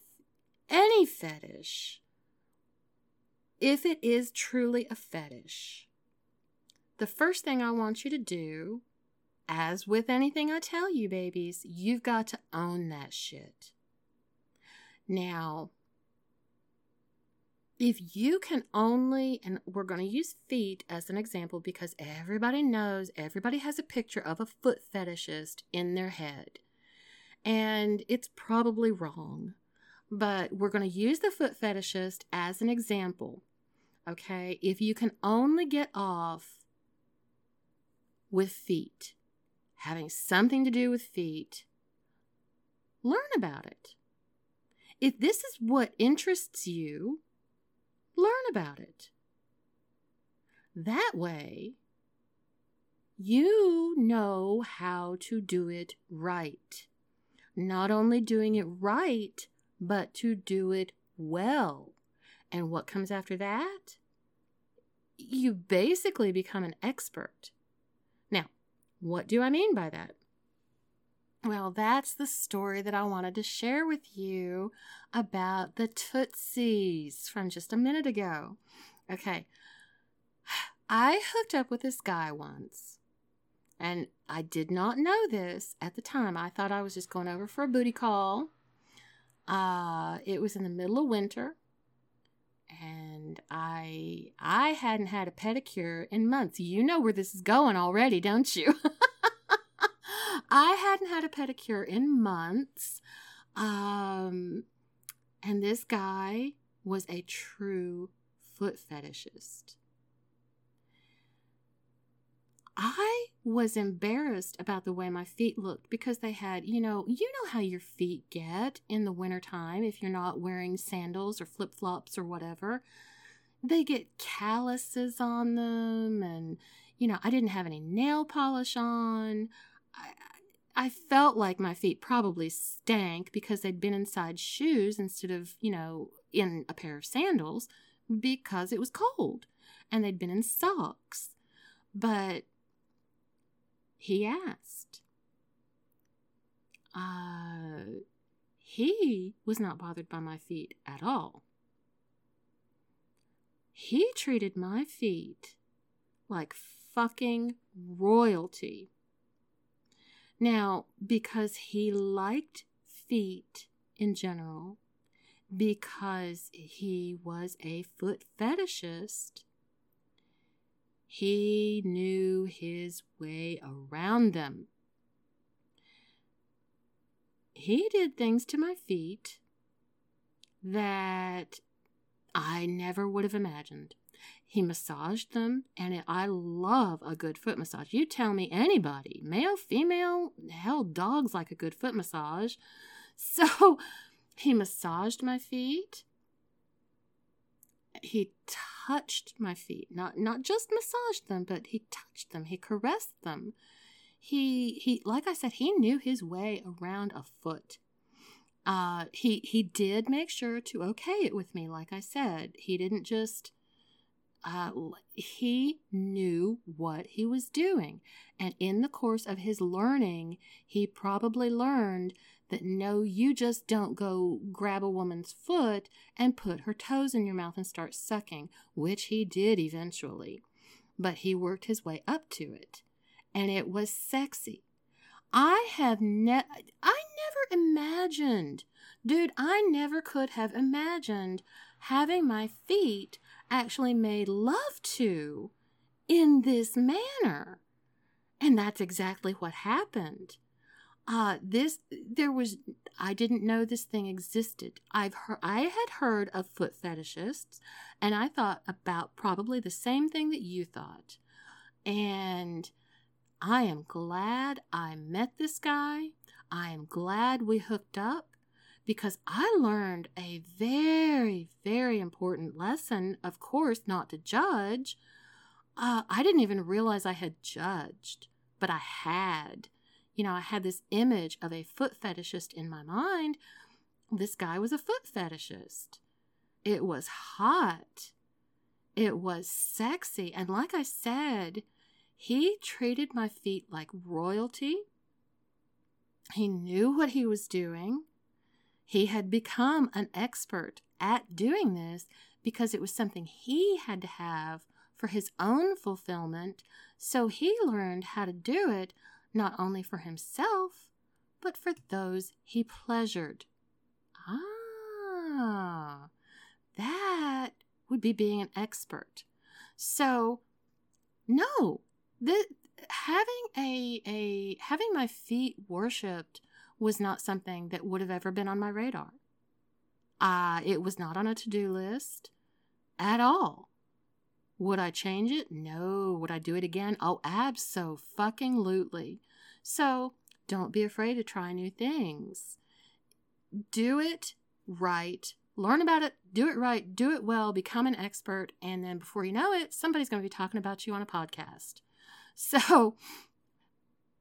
any fetish if it is truly a fetish, the first thing I want you to do, as with anything I tell you, babies, you've got to own that shit. Now, if you can only, and we're going to use feet as an example because everybody knows, everybody has a picture of a foot fetishist in their head. And it's probably wrong, but we're going to use the foot fetishist as an example. Okay, if you can only get off with feet, having something to do with feet, learn about it. If this is what interests you, learn about it. That way, you know how to do it right. Not only doing it right, but to do it well. And what comes after that? You basically become an expert. What do I mean by that? Well, that's the story that I wanted to share with you about the Tootsies from just a minute ago. Okay, I hooked up with this guy once, and I did not know this at the time. I thought I was just going over for a booty call. Uh, it was in the middle of winter, and I I hadn't had a pedicure in months. You know where this is going already, don't you? I hadn't had a pedicure in months. Um, and this guy was a true foot fetishist. I was embarrassed about the way my feet looked because they had, you know, you know how your feet get in the wintertime if you're not wearing sandals or flip flops or whatever. They get calluses on them, and, you know, I didn't have any nail polish on. I, I felt like my feet probably stank because they'd been inside shoes instead of, you know, in a pair of sandals because it was cold and they'd been in socks. But he asked. Uh, he was not bothered by my feet at all. He treated my feet like fucking royalty. Now, because he liked feet in general, because he was a foot fetishist, he knew his way around them. He did things to my feet that I never would have imagined. He massaged them, and I love a good foot massage. You tell me anybody, male, female, hell, dogs like a good foot massage. So he massaged my feet. He touched my feet, not not just massaged them, but he touched them. He caressed them. He he, like I said, he knew his way around a foot. Uh, he he did make sure to okay it with me. Like I said, he didn't just uh, he knew what he was doing. And in the course of his learning, he probably learned that no, you just don't go grab a woman's foot and put her toes in your mouth and start sucking, which he did eventually. But he worked his way up to it. And it was sexy. I have ne- I never imagined, dude, I never could have imagined having my feet actually made love to in this manner. And that's exactly what happened. Uh, this there was I didn't know this thing existed. I've heard I had heard of foot fetishists, and I thought about probably the same thing that you thought. And I am glad I met this guy. I am glad we hooked up because I learned a very, very important lesson. Of course, not to judge. Uh, I didn't even realize I had judged, but I had. You know, I had this image of a foot fetishist in my mind. This guy was a foot fetishist. It was hot. It was sexy. And like I said, he treated my feet like royalty. He knew what he was doing. He had become an expert at doing this because it was something he had to have for his own fulfillment. So he learned how to do it not only for himself, but for those he pleasured. Ah, that would be being an expert. So, no, the, having a a having my feet worshipped was not something that would have ever been on my radar. Uh, it was not on a to-do list at all. Would I change it? No. Would I do it again? Oh, absolutely. So don't be afraid to try new things. Do it right. Learn about it, do it right, do it well, become an expert, and then before you know it, somebody's going to be talking about you on a podcast. So,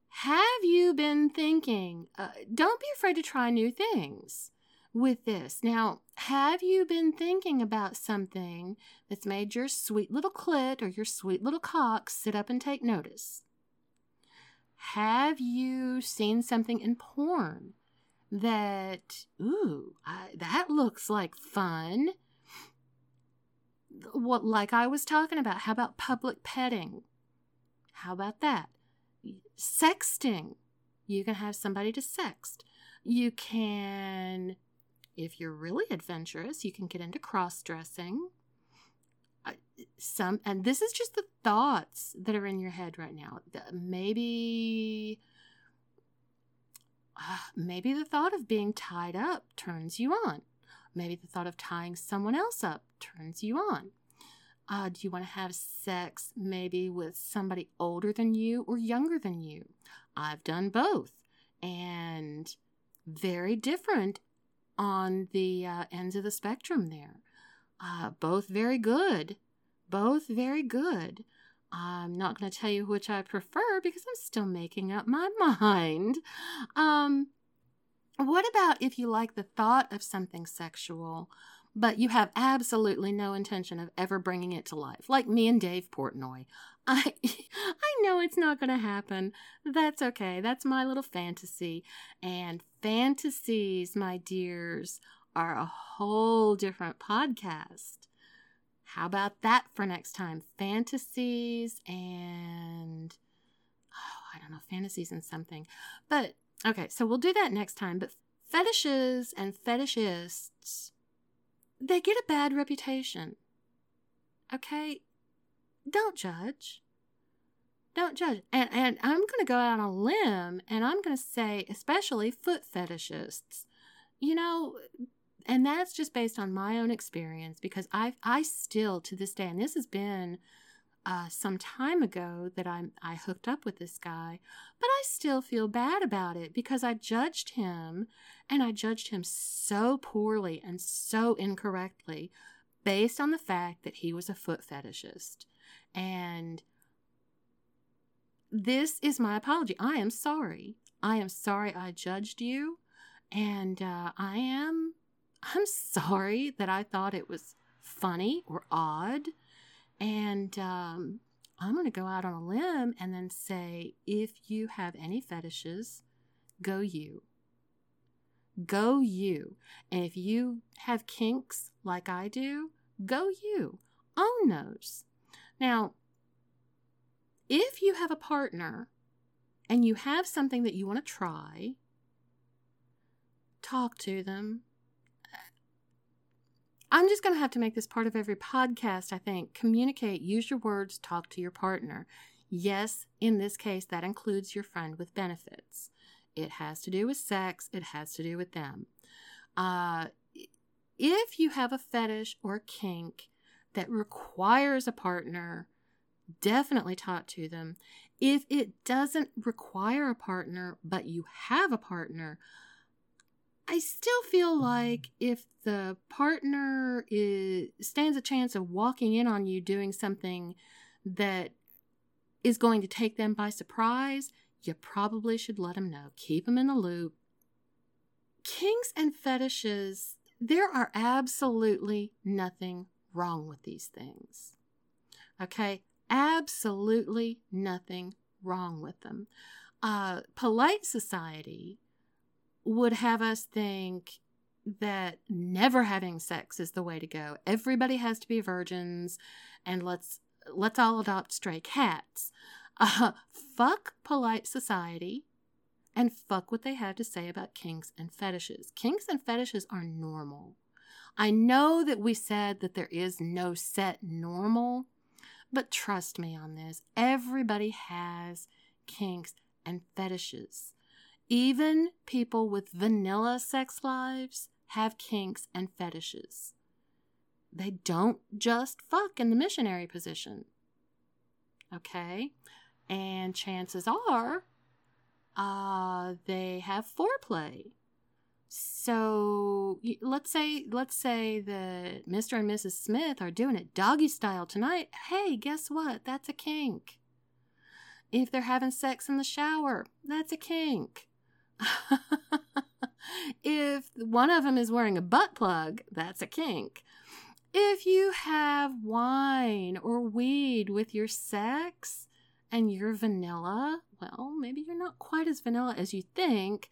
have you been thinking? Uh, don't be afraid to try new things with this. Now, have you been thinking about something that's made your sweet little clit or your sweet little cock sit up and take notice? Have you seen something in porn that, ooh, I, that looks like fun? What, like I was talking about, how about public petting? How about that? Sexting. You can have somebody to sext. You can, if you're really adventurous, you can get into cross dressing. Some, and this is just the thoughts that are in your head right now. Maybe, uh, maybe the thought of being tied up turns you on. Maybe the thought of tying someone else up turns you on. Uh, do you want to have sex maybe with somebody older than you or younger than you? I've done both and very different on the uh, ends of the spectrum there. Uh, both very good. Both very good. I'm not going to tell you which I prefer because I'm still making up my mind. Um, what about if you like the thought of something sexual, but you have absolutely no intention of ever bringing it to life, like me and Dave Portnoy. I I know it's not going to happen. That's okay. That's my little fantasy. And fantasies, my dears, are a whole different podcast. How about that for next time? Fantasies and oh, I don't know, fantasies and something. But okay, so we'll do that next time. But fetishes and fetishists they get a bad reputation. Okay? Don't judge. Don't judge. And, and I'm going to go out on a limb and I'm going to say, especially foot fetishists, you know, and that's just based on my own experience because I I still to this day, and this has been uh, some time ago that I I hooked up with this guy, but I still feel bad about it because I judged him, and I judged him so poorly and so incorrectly, based on the fact that he was a foot fetishist, and this is my apology. I am sorry. I am sorry I judged you, and uh, I am I'm sorry that I thought it was funny or odd and um, I'm going to go out on a limb and then say if you have any fetishes, go you. Go you. And if you have kinks like I do, go you. Own those. Now, if you have a partner and you have something that you want to try, talk to them, I'm just going to have to make this part of every podcast, I think. Communicate, use your words, talk to your partner. Yes, in this case, that includes your friend with benefits. It has to do with sex, it has to do with them. Uh, if you have a fetish or kink that requires a partner, definitely talk to them. If it doesn't require a partner, but you have a partner, I still feel like if the partner is, stands a chance of walking in on you doing something that is going to take them by surprise, you probably should let them know. Keep them in the loop. Kinks and fetishes, there are absolutely nothing wrong with these things. Okay? Absolutely nothing wrong with them. Uh, polite society would have us think that never having sex is the way to go. Everybody has to be virgins and let's let's all adopt stray cats. Uh, fuck polite society and fuck what they have to say about kinks and fetishes. Kinks and fetishes are normal. I know that we said that there is no set normal, but trust me on this. Everybody has kinks and fetishes. Even people with vanilla sex lives have kinks and fetishes. They don't just fuck in the missionary position. Okay? And chances are uh, they have foreplay. So let's say let's say that Mr. and Mrs. Smith are doing it doggy style tonight. Hey, guess what? That's a kink. If they're having sex in the shower, that's a kink. if one of them is wearing a butt plug, that's a kink. If you have wine or weed with your sex and you're vanilla, well, maybe you're not quite as vanilla as you think,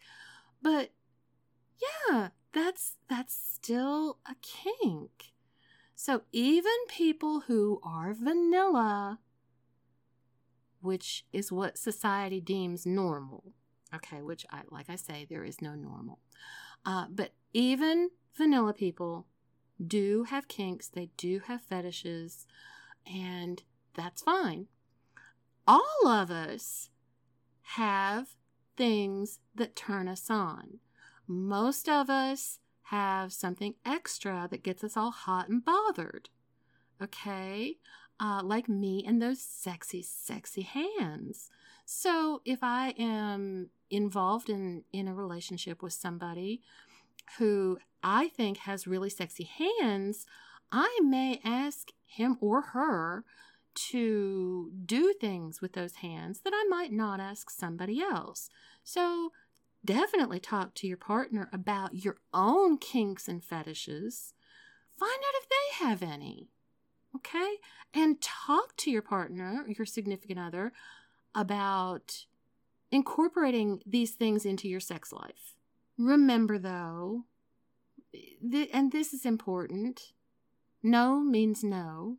but yeah, that's that's still a kink. So even people who are vanilla, which is what society deems normal, okay, which I like I say there is no normal. Uh, but even vanilla people do have kinks, they do have fetishes, and that's fine. All of us have things that turn us on. Most of us have something extra that gets us all hot and bothered. Okay? Uh, like me and those sexy, sexy hands. So if I am involved in, in a relationship with somebody who I think has really sexy hands, I may ask him or her to do things with those hands that I might not ask somebody else. So definitely talk to your partner about your own kinks and fetishes. Find out if they have any. Okay? And talk to your partner, your significant other, about incorporating these things into your sex life. Remember, though, th- and this is important no means no.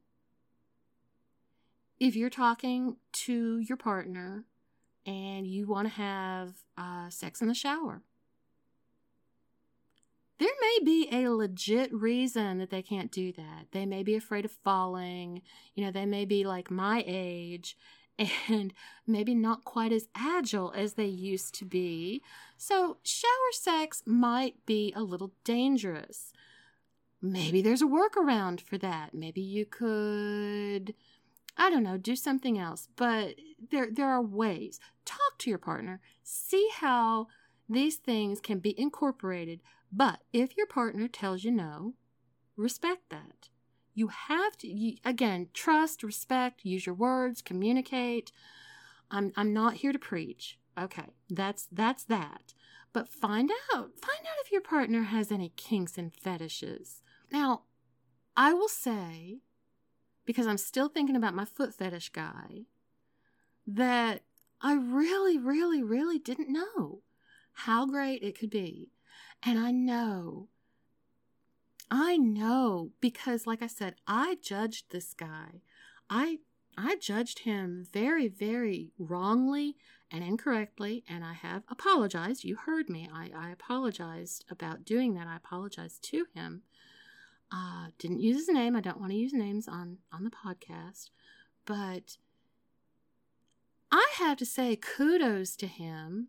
If you're talking to your partner and you want to have uh, sex in the shower, there may be a legit reason that they can't do that. They may be afraid of falling. You know, they may be like my age and maybe not quite as agile as they used to be. So, shower sex might be a little dangerous. Maybe there's a workaround for that. Maybe you could I don't know, do something else. But there there are ways. Talk to your partner. See how these things can be incorporated. But if your partner tells you no, respect that. You have to, you, again, trust, respect, use your words, communicate. I'm, I'm not here to preach. Okay, that's that's that. But find out, find out if your partner has any kinks and fetishes. Now, I will say, because I'm still thinking about my foot fetish guy, that I really, really, really didn't know how great it could be. And I know I know because like I said, I judged this guy. I I judged him very very wrongly and incorrectly and I have apologized. You heard me. I, I apologized about doing that. I apologized to him. Uh, didn't use his name. I don't want to use names on on the podcast, but I have to say kudos to him.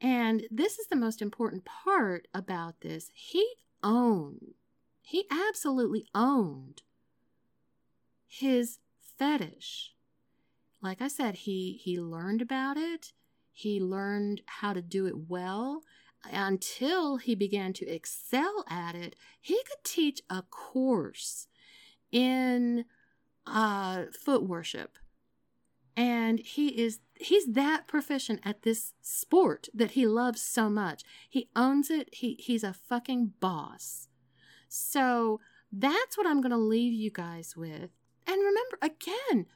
And this is the most important part about this. He owned he absolutely owned his fetish. Like I said, he he learned about it. He learned how to do it well until he began to excel at it. He could teach a course in uh, foot worship. And he is he's that proficient at this sport that he loves so much. He owns it. He he's a fucking boss. So that's what I'm going to leave you guys with. And remember, again,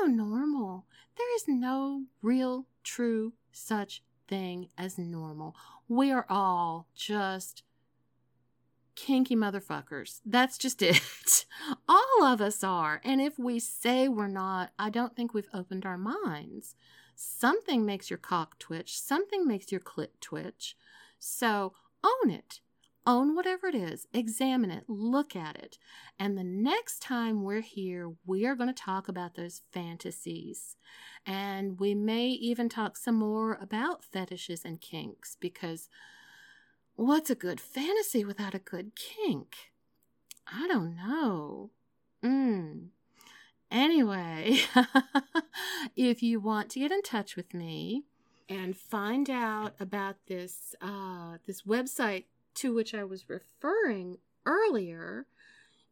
no normal. There is no real, true such thing as normal. We are all just kinky motherfuckers. That's just it. All of us are. And if we say we're not, I don't think we've opened our minds. Something makes your cock twitch, something makes your clit twitch. So own it. Own whatever it is, examine it, look at it. And the next time we're here, we are going to talk about those fantasies. And we may even talk some more about fetishes and kinks because what's a good fantasy without a good kink? I don't know. Mm. Anyway, if you want to get in touch with me and find out about this uh, this website to which I was referring earlier,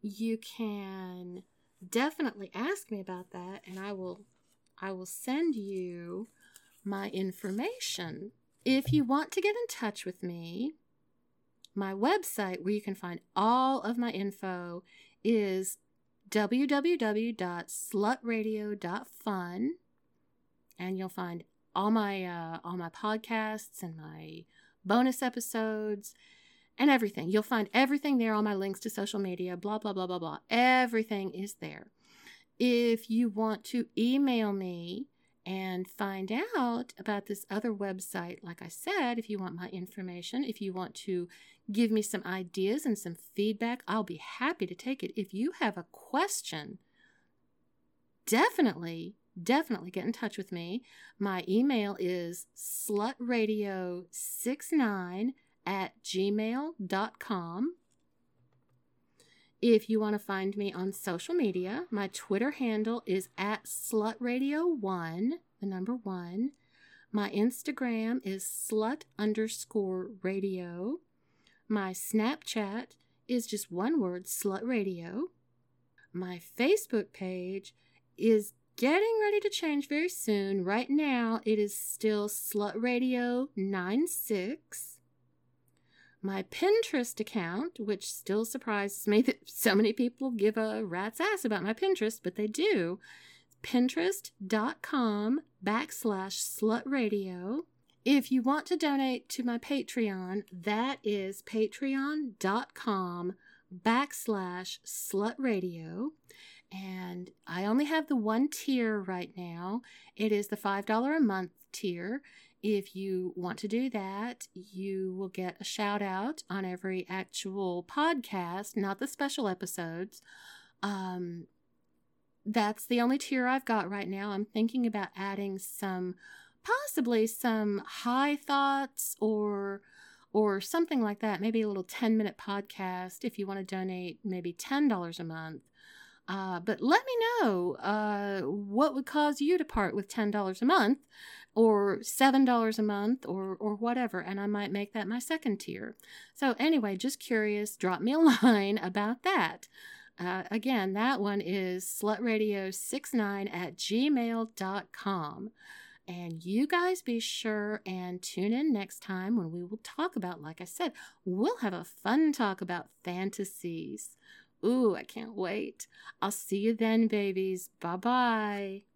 you can definitely ask me about that and I will I will send you my information. If you want to get in touch with me, my website where you can find all of my info is www.slutradio.fun and you'll find all my uh, all my podcasts and my bonus episodes and everything. You'll find everything there, all my links to social media, blah, blah, blah, blah, blah. Everything is there. If you want to email me and find out about this other website, like I said, if you want my information, if you want to give me some ideas and some feedback, I'll be happy to take it. If you have a question, definitely, definitely get in touch with me. My email is slutradio69 at gmail.com. If you want to find me on social media, my Twitter handle is at slutradio1, the number one. My Instagram is slut underscore radio. My Snapchat is just one word, slut radio. My Facebook page is getting ready to change very soon. Right now, it is still Slut Radio 96 my Pinterest account, which still surprises me that so many people give a rat's ass about my Pinterest, but they do. Pinterest.com backslash slutradio. If you want to donate to my Patreon, that is patreon.com backslash slutradio. And I only have the one tier right now. It is the $5 a month tier. If you want to do that, you will get a shout out on every actual podcast, not the special episodes. Um, that's the only tier I've got right now. I'm thinking about adding some, possibly some high thoughts or or something like that. Maybe a little 10 minute podcast if you want to donate maybe $10 a month. Uh, but let me know uh, what would cause you to part with $10 a month or $7 a month or, or whatever, and I might make that my second tier. So, anyway, just curious, drop me a line about that. Uh, again, that one is slutradio69 at gmail.com. And you guys be sure and tune in next time when we will talk about, like I said, we'll have a fun talk about fantasies. Ooh, I can't wait. I'll see you then, babies. Bye bye.